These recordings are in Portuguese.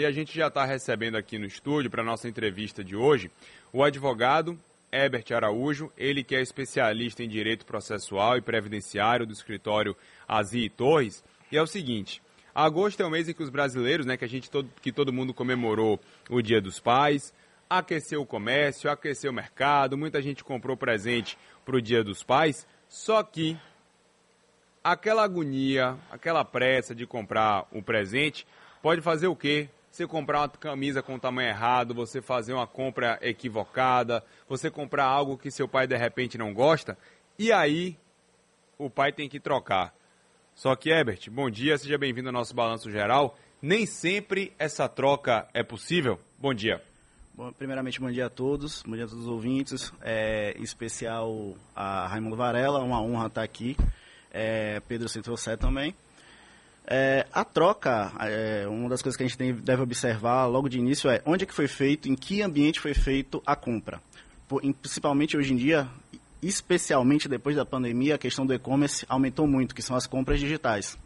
E a gente já está recebendo aqui no estúdio, para nossa entrevista de hoje, o advogado Herbert Araújo, ele que é especialista em direito processual e previdenciário do escritório Azi e Torres. E é o seguinte, agosto é o mês em que os brasileiros, né, que a gente todo, que todo mundo comemorou o Dia dos Pais, aqueceu o comércio, aqueceu o mercado, muita gente comprou presente para o Dia dos Pais, só que aquela agonia, aquela pressa de comprar o presente pode fazer o quê? Você comprar uma camisa com o tamanho errado, você fazer uma compra equivocada, você comprar algo que seu pai de repente não gosta, e aí o pai tem que trocar. Só que, Herbert, bom dia, seja bem-vindo ao nosso Balanço Geral. Nem sempre essa troca é possível. Bom dia. Bom, primeiramente, bom dia a todos, bom dia a todos os ouvintes, é, em especial a Raimundo Varela, uma honra estar aqui, é, Pedro Centrocé também. É, a troca, é, uma das coisas que a gente deve observar logo de início é onde é que foi feito, em que ambiente foi feito a compra. Por, em, principalmente hoje em dia, especialmente depois da pandemia, a questão do e-commerce aumentou muito, que são as compras digitais.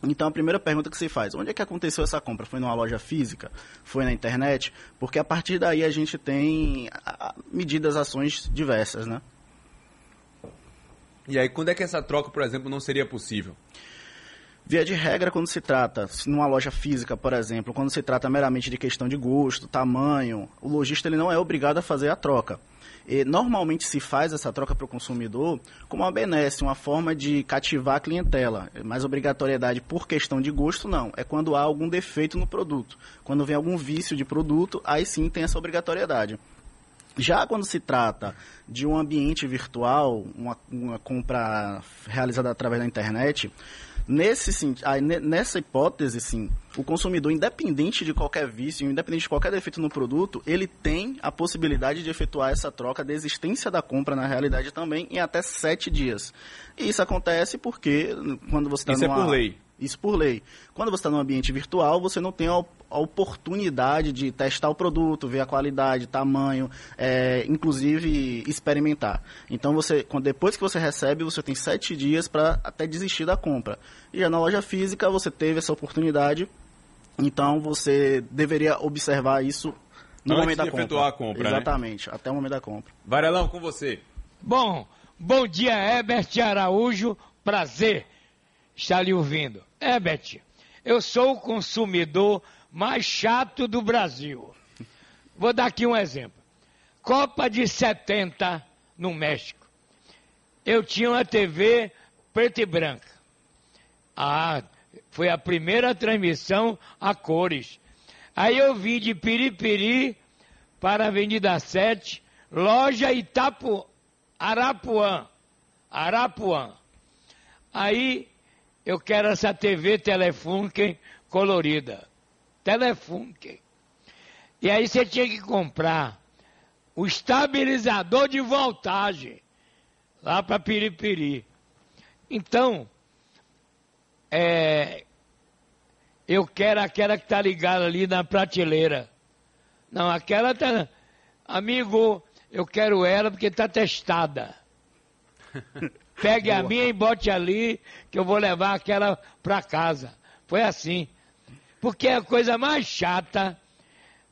Então a primeira pergunta que se faz, onde é que aconteceu essa compra? Foi numa loja física? Foi na internet? Porque a partir daí a gente tem medidas, ações diversas, né? E aí, quando é que essa troca, por exemplo, não seria possível? Via de regra, quando se trata, numa loja física, por exemplo, quando se trata meramente de questão de gosto, tamanho, o lojista ele não é obrigado a fazer a troca. E, normalmente se faz essa troca para o consumidor como uma benesse, uma forma de cativar a clientela. Mas obrigatoriedade por questão de gosto, não. É quando há algum defeito no produto. Quando vem algum vício de produto, aí sim tem essa obrigatoriedade. Já quando se trata de um ambiente virtual, uma, uma compra realizada através da internet, Nesse, nessa hipótese, sim, o consumidor, independente de qualquer vício, independente de qualquer defeito no produto, ele tem a possibilidade de efetuar essa troca de existência da compra, na realidade, também, em até sete dias. E isso acontece porque, quando você está Isso numa... é por lei. Isso por lei. Quando você está no ambiente virtual, você não tem a, a, oportunidade de testar o produto, ver a qualidade, tamanho, é, inclusive experimentar. Então, você, quando, depois que você recebe, você tem sete dias para até desistir da compra. E já na loja física, você teve essa oportunidade, então você deveria observar isso no Antes momento da compra. efetuar a compra, né? Exatamente, né? até o momento da compra. Varelão, com você. Bom, bom dia, Herbert Araújo. Prazer estar lhe ouvindo. Herbert, eu sou o consumidor mais chato do Brasil. Vou dar aqui um exemplo. Copa de 70 no México. Eu tinha uma TV preta e branca. Ah, foi a primeira transmissão a cores. Aí eu vim de Piripiri para a Avenida 7, loja Itapu, Arapuã. Arapuã. Aí eu quero essa TV Telefunken colorida. Telefunken. E aí você tinha que comprar o estabilizador de voltagem lá para Piripiri. Então, é, eu quero aquela que está ligada ali na prateleira. Não, aquela tá. Amigo, eu quero ela porque está testada. Pegue Boa. a minha e bote ali, que eu vou levar aquela para casa. Foi assim. Porque a coisa mais chata,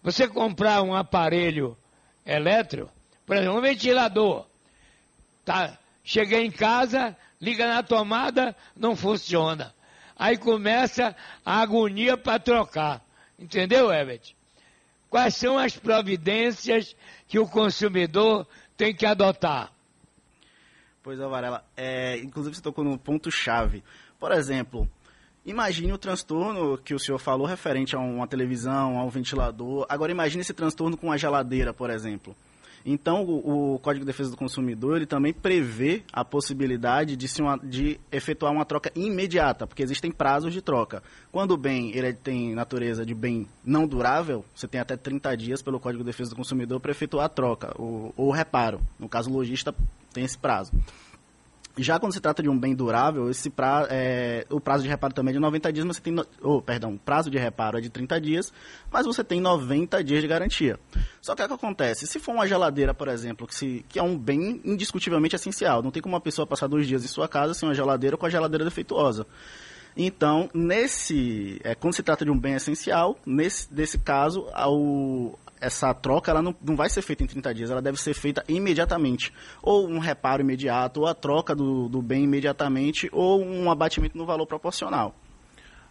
você comprar um aparelho elétrico, por exemplo, um ventilador. Tá, cheguei em casa, liga na tomada, não funciona. Aí começa a agonia para trocar. Entendeu, Everett? Quais são as providências que o consumidor tem que adotar? Pois é, Varela. É, inclusive, você tocou no ponto-chave. Por exemplo, imagine o transtorno que o senhor falou referente a uma televisão, a um ventilador. Agora, imagine esse transtorno com uma geladeira, por exemplo. Então, o, o, Código de Defesa do Consumidor ele também prevê a possibilidade de, se uma, de efetuar uma troca imediata, porque existem prazos de troca. Quando o bem ele tem natureza de bem não durável, você tem até 30 dias pelo Código de Defesa do Consumidor para efetuar a troca, ou, o reparo. No caso, o lojista tem esse prazo. Já quando se trata de um bem durável, esse pra, é, o prazo de reparo também é de 90 dias, mas você tem. Oh, perdão, o prazo de reparo é de 30 dias, mas você tem 90 dias de garantia. Só que o que acontece? Se for uma geladeira, por exemplo, que, se, que é um bem indiscutivelmente essencial, não tem como uma pessoa passar dois dias em sua casa sem uma geladeira com a geladeira defeituosa. Então, nesse, é, quando se trata de um bem essencial, nesse, nesse caso, ao, essa troca ela não, não vai ser feita em 30 dias, ela deve ser feita imediatamente. Ou um reparo imediato, ou a troca do, do bem imediatamente, ou um abatimento no valor proporcional.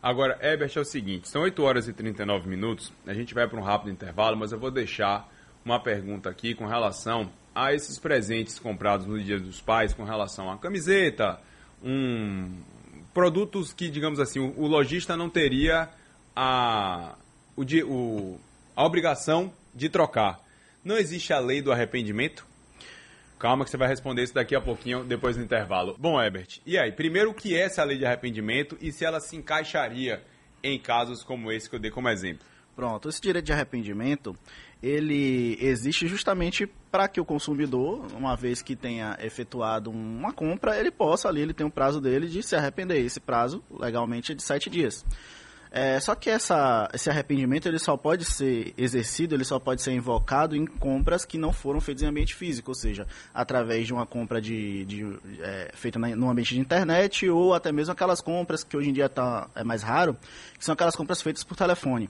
Agora, Herbert, é o seguinte, são 8 horas e 39 minutos, a gente vai para um rápido intervalo, mas eu vou deixar uma pergunta aqui com relação a esses presentes comprados no Dia dos Pais, com relação a camiseta, um, produtos que, digamos assim, o, o lojista não teria a, o, a obrigação de trocar. Não existe a lei do arrependimento? Calma que você vai responder isso daqui a pouquinho, depois do intervalo. Bom, Herbert, e aí? Primeiro, o que é essa lei de arrependimento e se ela se encaixaria em casos como esse que eu dei como exemplo? Pronto, esse direito de arrependimento, ele existe justamente para que o consumidor, uma vez que tenha efetuado uma compra, ele possa ali, ele tem um prazo dele de se arrepender. Esse prazo, legalmente, é de sete dias. É, só que essa, esse arrependimento ele só pode ser exercido, ele só pode ser invocado em compras que não foram feitas em ambiente físico, ou seja, através de uma compra de, de é, feita no ambiente de internet ou até mesmo aquelas compras que hoje em dia tá, é mais raro, que são aquelas compras feitas por telefone.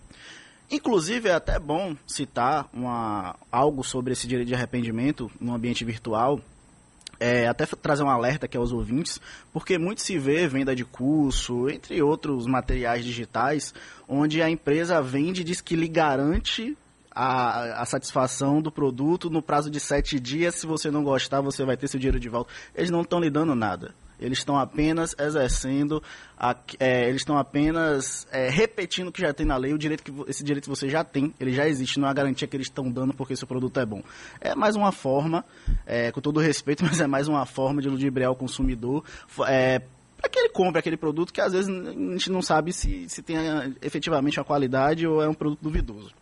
Inclusive, é até bom citar uma, algo sobre esse direito de arrependimento no ambiente virtual, é, até trazer um alerta aqui aos ouvintes, porque muito se vê venda de curso, entre outros materiais digitais, onde a empresa vende e diz que lhe garante a, a, satisfação do produto no prazo de sete dias. Se você não gostar, você vai ter seu dinheiro de volta. Eles não estão lhe dando nada. Eles estão apenas exercendo, a, é, eles estão apenas é, repetindo o que já tem na lei, o direito que esse direito você já tem, ele já existe, não é a garantia que eles estão dando porque seu produto é bom. É mais uma forma, é, com todo respeito, mas é mais uma forma de ludibriar o consumidor. É, para que ele compre aquele produto que às vezes a gente não sabe se, se tem efetivamente a qualidade ou é um produto duvidoso.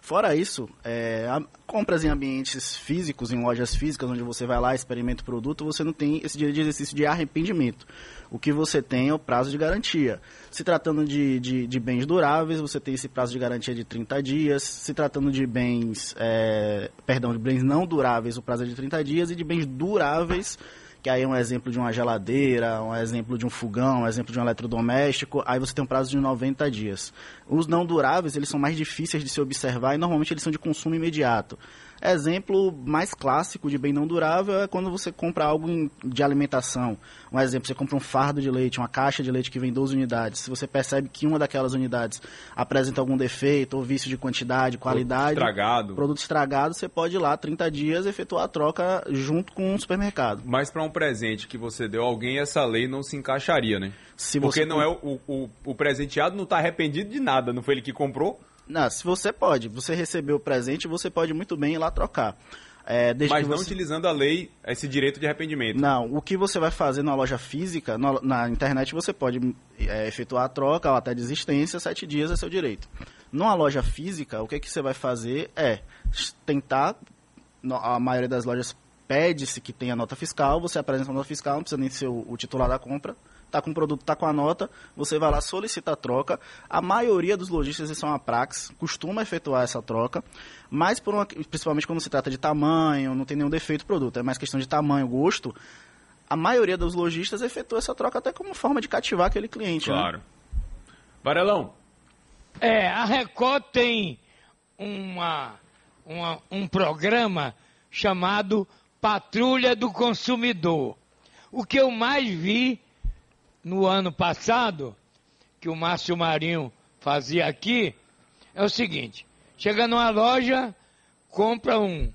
Fora isso, é, compras em ambientes físicos, em lojas físicas, onde você vai lá, experimenta o produto, você não tem esse direito de exercício de arrependimento. O que você tem é o prazo de garantia. Se tratando de, de, de bens duráveis, você tem esse prazo de garantia de 30 dias. Se tratando de bens, é, perdão, de bens não duráveis, o prazo é de 30 dias. E de bens duráveis, que aí é um exemplo de uma geladeira, um exemplo de um fogão, um exemplo de um eletrodoméstico, aí você tem um prazo de 90 dias. Os não duráveis, eles são mais difíceis de se observar e normalmente eles são de consumo imediato. Exemplo mais clássico de bem não durável é quando você compra algo de alimentação. Um exemplo, você compra um fardo de leite, uma caixa de leite que vem 12 unidades. Se você percebe que uma daquelas unidades apresenta algum defeito ou vício de quantidade, qualidade, produto estragado, produto estragado você pode ir lá 30 dias efetuar a troca junto com o supermercado. Mas para um presente que você deu a alguém, essa lei não se encaixaria, né? Se Porque não é o, o, o presenteado não está arrependido de nada, não foi ele que comprou? Não, se você pode, você recebeu o presente, você pode muito bem ir lá trocar. É, Mas não você... utilizando a lei, esse direito de arrependimento. Não, o que você vai fazer na loja física, na, na internet você pode é, efetuar a troca ou até desistência, sete dias é seu direito. Numa loja física, o que, que você vai fazer é tentar, a maioria das lojas pede-se que tenha nota fiscal, você apresenta a nota fiscal, não precisa nem ser o, o titular da compra, tá com o produto, tá com a nota, você vai lá, solicita a troca. A maioria dos lojistas, eles são a Prax, costuma efetuar essa troca, mas por uma, principalmente quando se trata de tamanho, não tem nenhum defeito produto, é mais questão de tamanho, gosto, a maioria dos lojistas efetua essa troca até como forma de cativar aquele cliente. Né? Claro. Né? Varelão. É, a Record tem uma, uma, um programa chamado Patrulha do Consumidor. O que eu mais vi no ano passado, que o Márcio Marinho fazia aqui, é o seguinte: chega numa loja, compra um,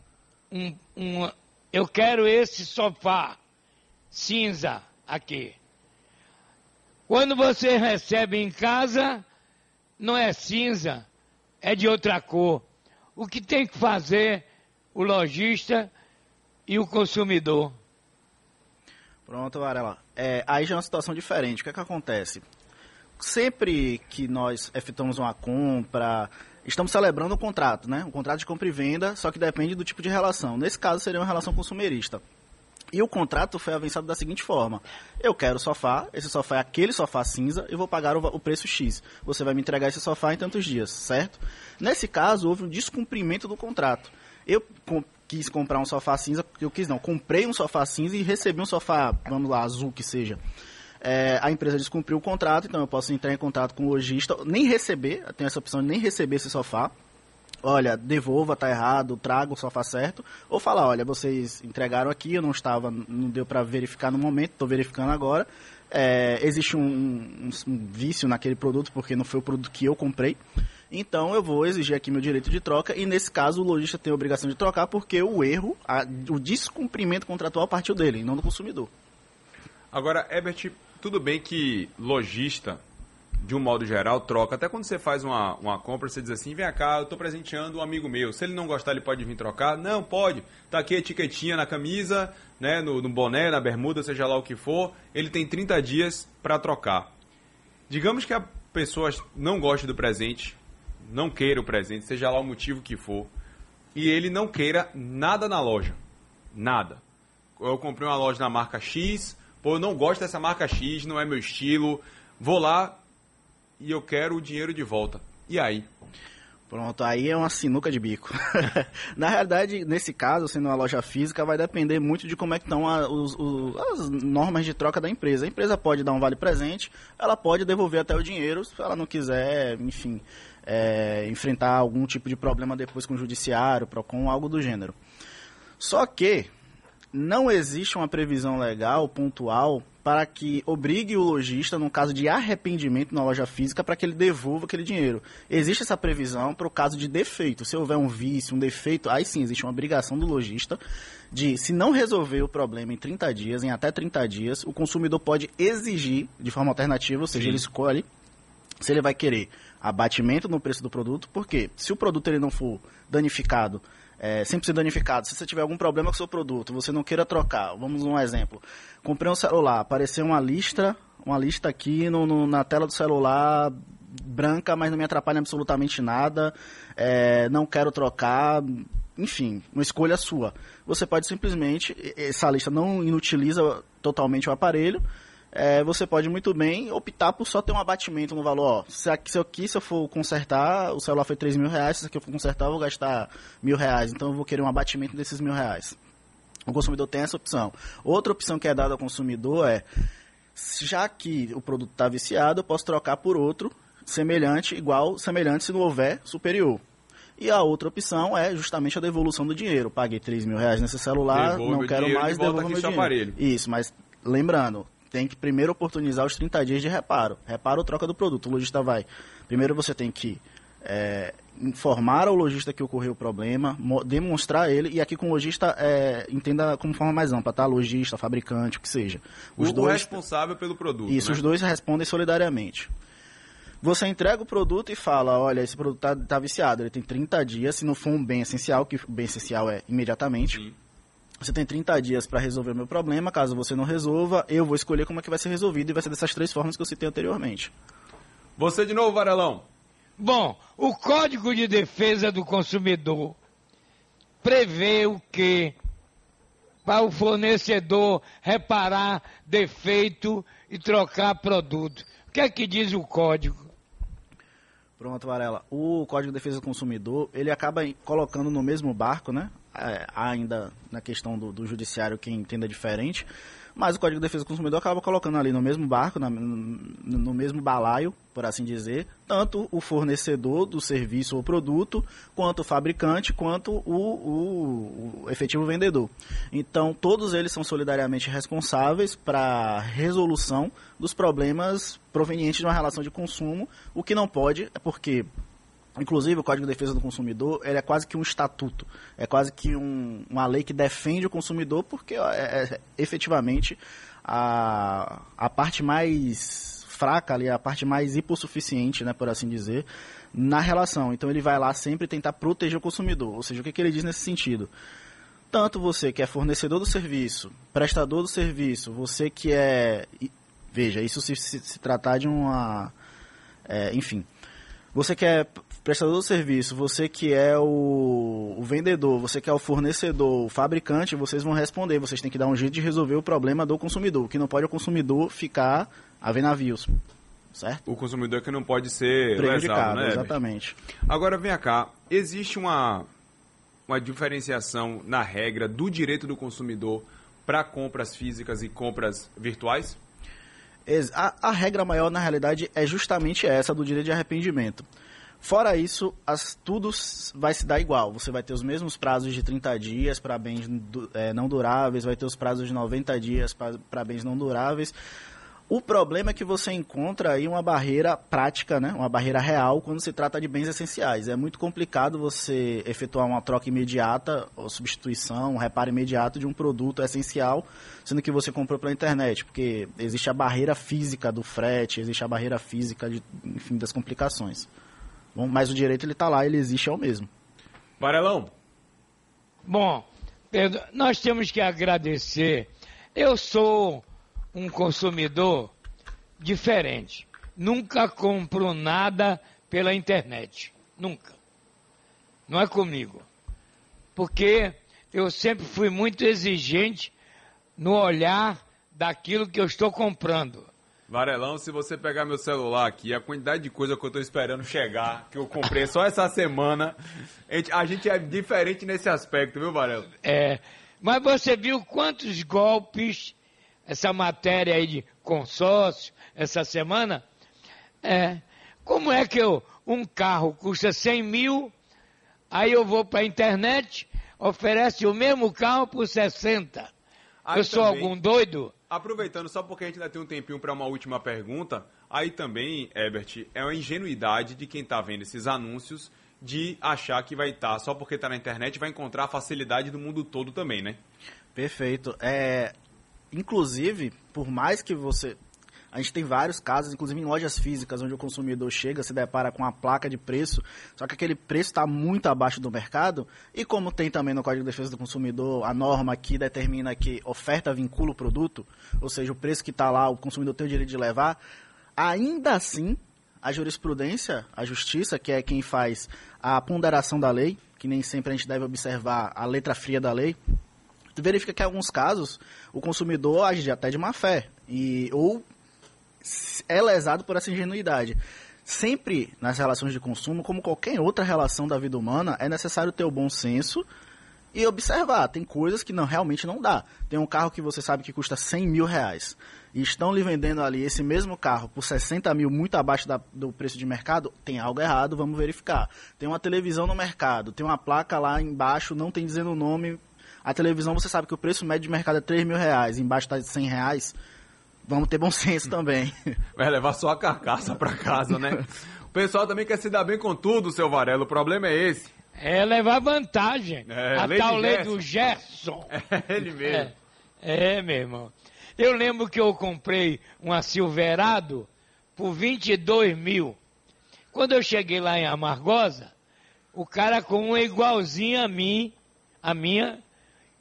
um, um eu quero esse sofá cinza aqui. Quando você recebe em casa, não é cinza, é de outra cor. O que tem que fazer o lojista e o consumidor? Pronto, Varela. É, aí já é uma situação diferente. O que é que acontece? Sempre que nós efetuamos uma compra, estamos celebrando um contrato, né? Um contrato de compra e venda, só que depende do tipo de relação. Nesse caso, seria uma relação consumerista. E o contrato foi avançado da seguinte forma: eu quero o sofá, esse sofá é aquele sofá cinza, eu vou pagar o, o, preço X. Você vai me entregar esse sofá em tantos dias, certo? Nesse caso, houve um descumprimento do contrato. Eu quis comprar um sofá cinza, eu quis não, comprei um sofá cinza e recebi um sofá, vamos lá, azul que seja. é, a empresa descumpriu o contrato, então eu posso entrar em contato com o lojista, nem receber, tenho essa opção de nem receber esse sofá, olha, devolva, tá errado, traga o sofá certo, ou falar, olha, vocês entregaram aqui, eu não estava, não deu para verificar no momento, estou verificando agora, é, existe um, um, um, vício naquele produto porque não foi o produto que eu comprei, então eu vou exigir aqui meu direito de troca e nesse caso o lojista tem a obrigação de trocar porque o erro, a, o descumprimento contratual partiu dele, não do consumidor. Agora, Ebert, tudo bem que lojista de um modo geral, troca. Até quando você faz uma, uma compra, você diz assim: vem cá, eu estou presenteando um amigo meu. Se ele não gostar, ele pode vir trocar? Não, pode. Tá aqui a etiquetinha na camisa, né, no, no boné, na bermuda, seja lá o que for. Ele tem 30 dias para trocar. Digamos que a pessoa não goste do presente, não queira o presente, seja lá o motivo que for, e ele não queira nada na loja. Nada. Eu comprei uma loja na marca X, pô, eu não gosto dessa marca X, não é meu estilo. Vou lá, e eu quero o dinheiro de volta. E aí? Pronto, aí é uma sinuca de bico. Na realidade, nesse caso, sendo uma loja física, vai depender muito de como é que estão a, os, os, as normas de troca da empresa. A empresa pode dar um vale presente, ela pode devolver até o dinheiro, se ela não quiser, enfim, é, enfrentar algum tipo de problema depois com o judiciário, com algo do gênero. Só que não existe uma previsão legal pontual para que obrigue o lojista, no caso de arrependimento na loja física, para que ele devolva aquele dinheiro. Existe essa previsão para o caso de defeito. Se houver um vício, um defeito, aí sim existe uma obrigação do lojista de, se não resolver o problema em 30 dias, em até 30 dias, o consumidor pode exigir de forma alternativa, ou seja, sim. ele escolhe se ele vai querer abatimento no preço do produto, porque se o produto ele não for danificado é, sempre ser danificado. Se você tiver algum problema com o seu produto, você não queira trocar, vamos um exemplo. Comprei um celular, apareceu uma lista, uma lista aqui no, no, na tela do celular branca, mas não me atrapalha absolutamente nada. É, não quero trocar, enfim, uma escolha sua. Você pode simplesmente, essa lista não inutiliza totalmente o aparelho, é, você pode muito bem optar por só ter um abatimento no valor. Ó, se, se, aqui, se eu for consertar, o celular foi 3 mil reais, se aqui eu for consertar, eu vou gastar mil reais. Então eu vou querer um abatimento desses mil reais. O consumidor tem essa opção. Outra opção que é dada ao consumidor é, já que o produto está viciado, eu posso trocar por outro semelhante, igual, semelhante se não houver superior. E a outra opção é justamente a devolução do dinheiro. Paguei 3 mil reais nesse celular, devolve não quero mais, devolva meu dinheiro. Aparelho. Isso, mas lembrando, tem que primeiro oportunizar os 30 dias de reparo. Reparo ou troca do produto. O lojista vai. Primeiro você tem que é, informar ao lojista que ocorreu o problema, demonstrar ele, e aqui com o lojista é, entenda como forma mais ampla, tá? Lojista, fabricante, o que seja. Os o, dois, responsável pelo produto. Isso, né? os dois respondem solidariamente. Você entrega o produto e fala, olha, esse produto está tá viciado, ele tem 30 dias, se não for um bem essencial, que o bem essencial é imediatamente. Sim você tem 30 dias para resolver o meu problema. Caso você não resolva, eu vou escolher como é que vai ser resolvido e vai ser dessas três formas que eu citei anteriormente. Você de novo, Varelão. Bom, o Código de Defesa do Consumidor prevê o que para o fornecedor reparar defeito e trocar produto. O que é que diz o código? Pronto, Varela. O Código de Defesa do Consumidor, ele acaba colocando no mesmo barco, né? É, ainda na questão do, do, judiciário quem entenda diferente, mas o Código de Defesa do Consumidor acaba colocando ali no mesmo barco, na, no, no, mesmo balaio, por assim dizer, tanto o fornecedor do serviço ou produto, quanto o fabricante, quanto o, o, o efetivo vendedor. Então, todos eles são solidariamente responsáveis para a resolução dos problemas provenientes de uma relação de consumo, o que não pode, é porque Inclusive, o Código de Defesa do Consumidor ele é quase que um estatuto, é quase que um, uma lei que defende o consumidor, porque é, é, efetivamente a, a parte mais fraca ali, a parte mais hipossuficiente, né, por assim dizer, na relação. Então, ele vai lá sempre tentar proteger o consumidor. Ou seja, o que, que ele diz nesse sentido? Tanto você que é fornecedor do serviço, prestador do serviço, você que é. Veja, isso se, se, se tratar de uma. É, enfim. Você que é prestador do serviço, você que é o, o, vendedor, você que é o fornecedor, o fabricante, vocês vão responder. Vocês têm que dar um jeito de resolver o problema do consumidor. O que não pode é o consumidor ficar a ver navios. Certo? O consumidor que não pode ser prejudicado, lesado, né, exatamente. Agora vem cá, existe uma uma diferenciação na regra do direito do consumidor para compras físicas e compras virtuais? A, a regra maior, na realidade, é justamente essa do direito de arrependimento. Fora isso, as, tudo vai se dar igual. Você vai ter os mesmos prazos de 30 dias para bens é, não duráveis, vai ter os prazos de 90 dias para bens não duráveis. O problema é que você encontra aí uma barreira prática, né? uma barreira real, quando se trata de bens essenciais. É muito complicado você efetuar uma troca imediata, ou substituição, um reparo imediato de um produto essencial, sendo que você comprou pela internet, porque existe a barreira física do frete, existe a barreira física de, enfim, das complicações. Mas o direito ele está lá, ele existe, é o mesmo. Varelão. Bom, Pedro, nós temos que agradecer. Eu sou um consumidor diferente. Nunca compro nada pela internet. Nunca. Não é comigo. Porque eu sempre fui muito exigente no olhar daquilo que eu estou comprando. Varelão, se você pegar meu celular aqui, a quantidade de coisa que eu estou esperando chegar, que eu comprei só essa semana, a gente, a gente é diferente nesse aspecto, viu, Varelo? É. Mas você viu quantos golpes essa matéria aí de consórcio essa semana. É, como é que eu, um carro custa 100 mil, aí eu vou para a internet, oferece o mesmo carro por 60. Aí eu sou também, algum doido? Aproveitando, só porque a gente ainda tem um tempinho para uma última pergunta, aí também, Herbert, é uma ingenuidade de quem está vendo esses anúncios de achar que vai estar, tá, só porque está na internet, vai encontrar a facilidade do mundo todo também, né? Perfeito. É, inclusive, por mais que você. A gente tem vários casos, inclusive em lojas físicas, onde o consumidor chega, se depara com a placa de preço, só que aquele preço está muito abaixo do mercado, e como tem também no Código de Defesa do Consumidor a norma que determina que oferta vincula o produto, ou seja, o preço que está lá, o consumidor tem o direito de levar, ainda assim, a jurisprudência, a justiça, que é quem faz a ponderação da lei, que nem sempre a gente deve observar a letra fria da lei, verifica que em alguns casos o consumidor age até de má fé e ou é lesado por essa ingenuidade. Sempre nas relações de consumo, como qualquer outra relação da vida humana, é necessário ter o bom senso e observar. Tem coisas que não realmente não dá. Tem um carro que você sabe que custa 100 mil reais e estão lhe vendendo ali esse mesmo carro por 60 mil, muito abaixo da, do preço de mercado, tem algo errado, vamos verificar. Tem uma televisão no mercado, tem uma placa lá embaixo, não tem dizendo o nome, a televisão, você sabe que o preço médio de mercado é 3 mil reais, embaixo está de 100 reais. Vamos ter bom senso também. Vai levar só a carcaça para casa, né? O pessoal também quer se dar bem com tudo, seu Varelo. O problema é esse. É levar vantagem. É, a lei tal lei do Gerson. É ele mesmo. É, é, meu irmão. Eu lembro que eu comprei uma Silverado por 22 mil. Quando eu cheguei lá em Amargosa, o cara com uma igualzinha a mim, a minha,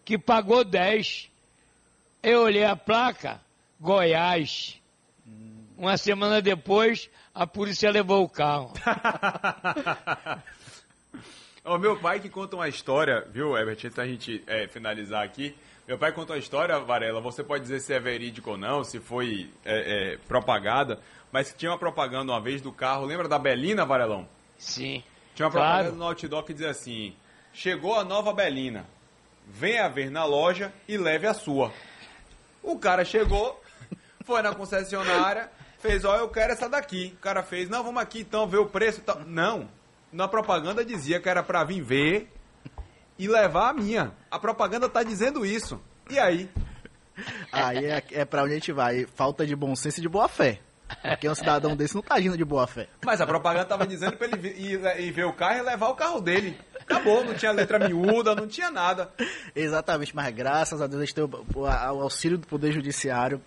que pagou 10. Eu olhei a placa, Goiás. Uma semana depois, a polícia levou o carro. o meu pai que conta uma história, viu, Herbert, antes da gente é, finalizar aqui. Meu pai conta uma história, Varela, você pode dizer se é verídico ou não, se foi é, é, propaganda, mas tinha uma propaganda uma vez do carro, lembra da Belina, Varelão? Sim. Tinha uma propaganda claro. no outdoor que dizia assim, chegou a nova Belina, venha ver na loja e leve a sua. O cara chegou, foi na concessionária, fez, ó, eu quero essa daqui. O cara fez, não, vamos aqui então ver o preço. Não, na propaganda dizia que era para vir ver e levar a minha. A propaganda tá dizendo isso. E aí? Aí é, é para onde a gente vai. Falta de bom senso e de boa fé. Porque um cidadão desse não tá agindo de boa fé. Mas a propaganda tava dizendo para ele ir, ir, ver o carro e levar o carro dele. Acabou, não tinha letra miúda, não tinha nada. Exatamente, mas graças a Deus a gente tem o, o, o auxílio do Poder Judiciário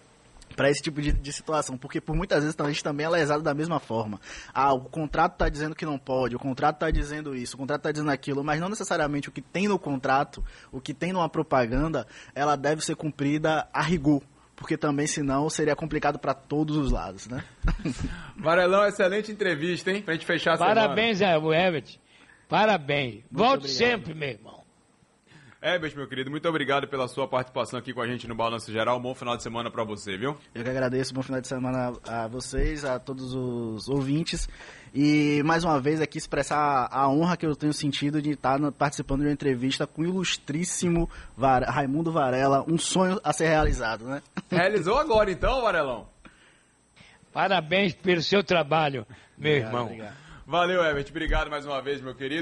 para esse tipo de, de, situação, porque por muitas vezes a gente também é lesado da mesma forma. Ah, o contrato está dizendo que não pode, o contrato está dizendo isso, o contrato está dizendo aquilo, mas não necessariamente o que tem no contrato, o que tem numa propaganda, ela deve ser cumprida a rigor porque também senão seria complicado para todos os lados, né? Varelão, excelente entrevista, hein? Pra gente fechar a Parabéns, semana. Parabéns, Everett. Parabéns. Muito Volte obrigado. sempre, meu irmão. Herbert, meu querido, muito obrigado pela sua participação aqui com a gente no Balanço Geral. Um bom final de semana para você, viu? Eu que agradeço. Bom final de semana a vocês, a todos os ouvintes. E mais uma vez aqui expressar a honra que eu tenho sentido de estar participando de uma entrevista com o ilustríssimo Raimundo Varela. Um sonho a ser realizado, né? Realizou agora então, Varelão? Parabéns pelo seu trabalho, meu Obrigado, irmão. obrigado. Valeu, Herbert. Obrigado mais uma vez, meu querido.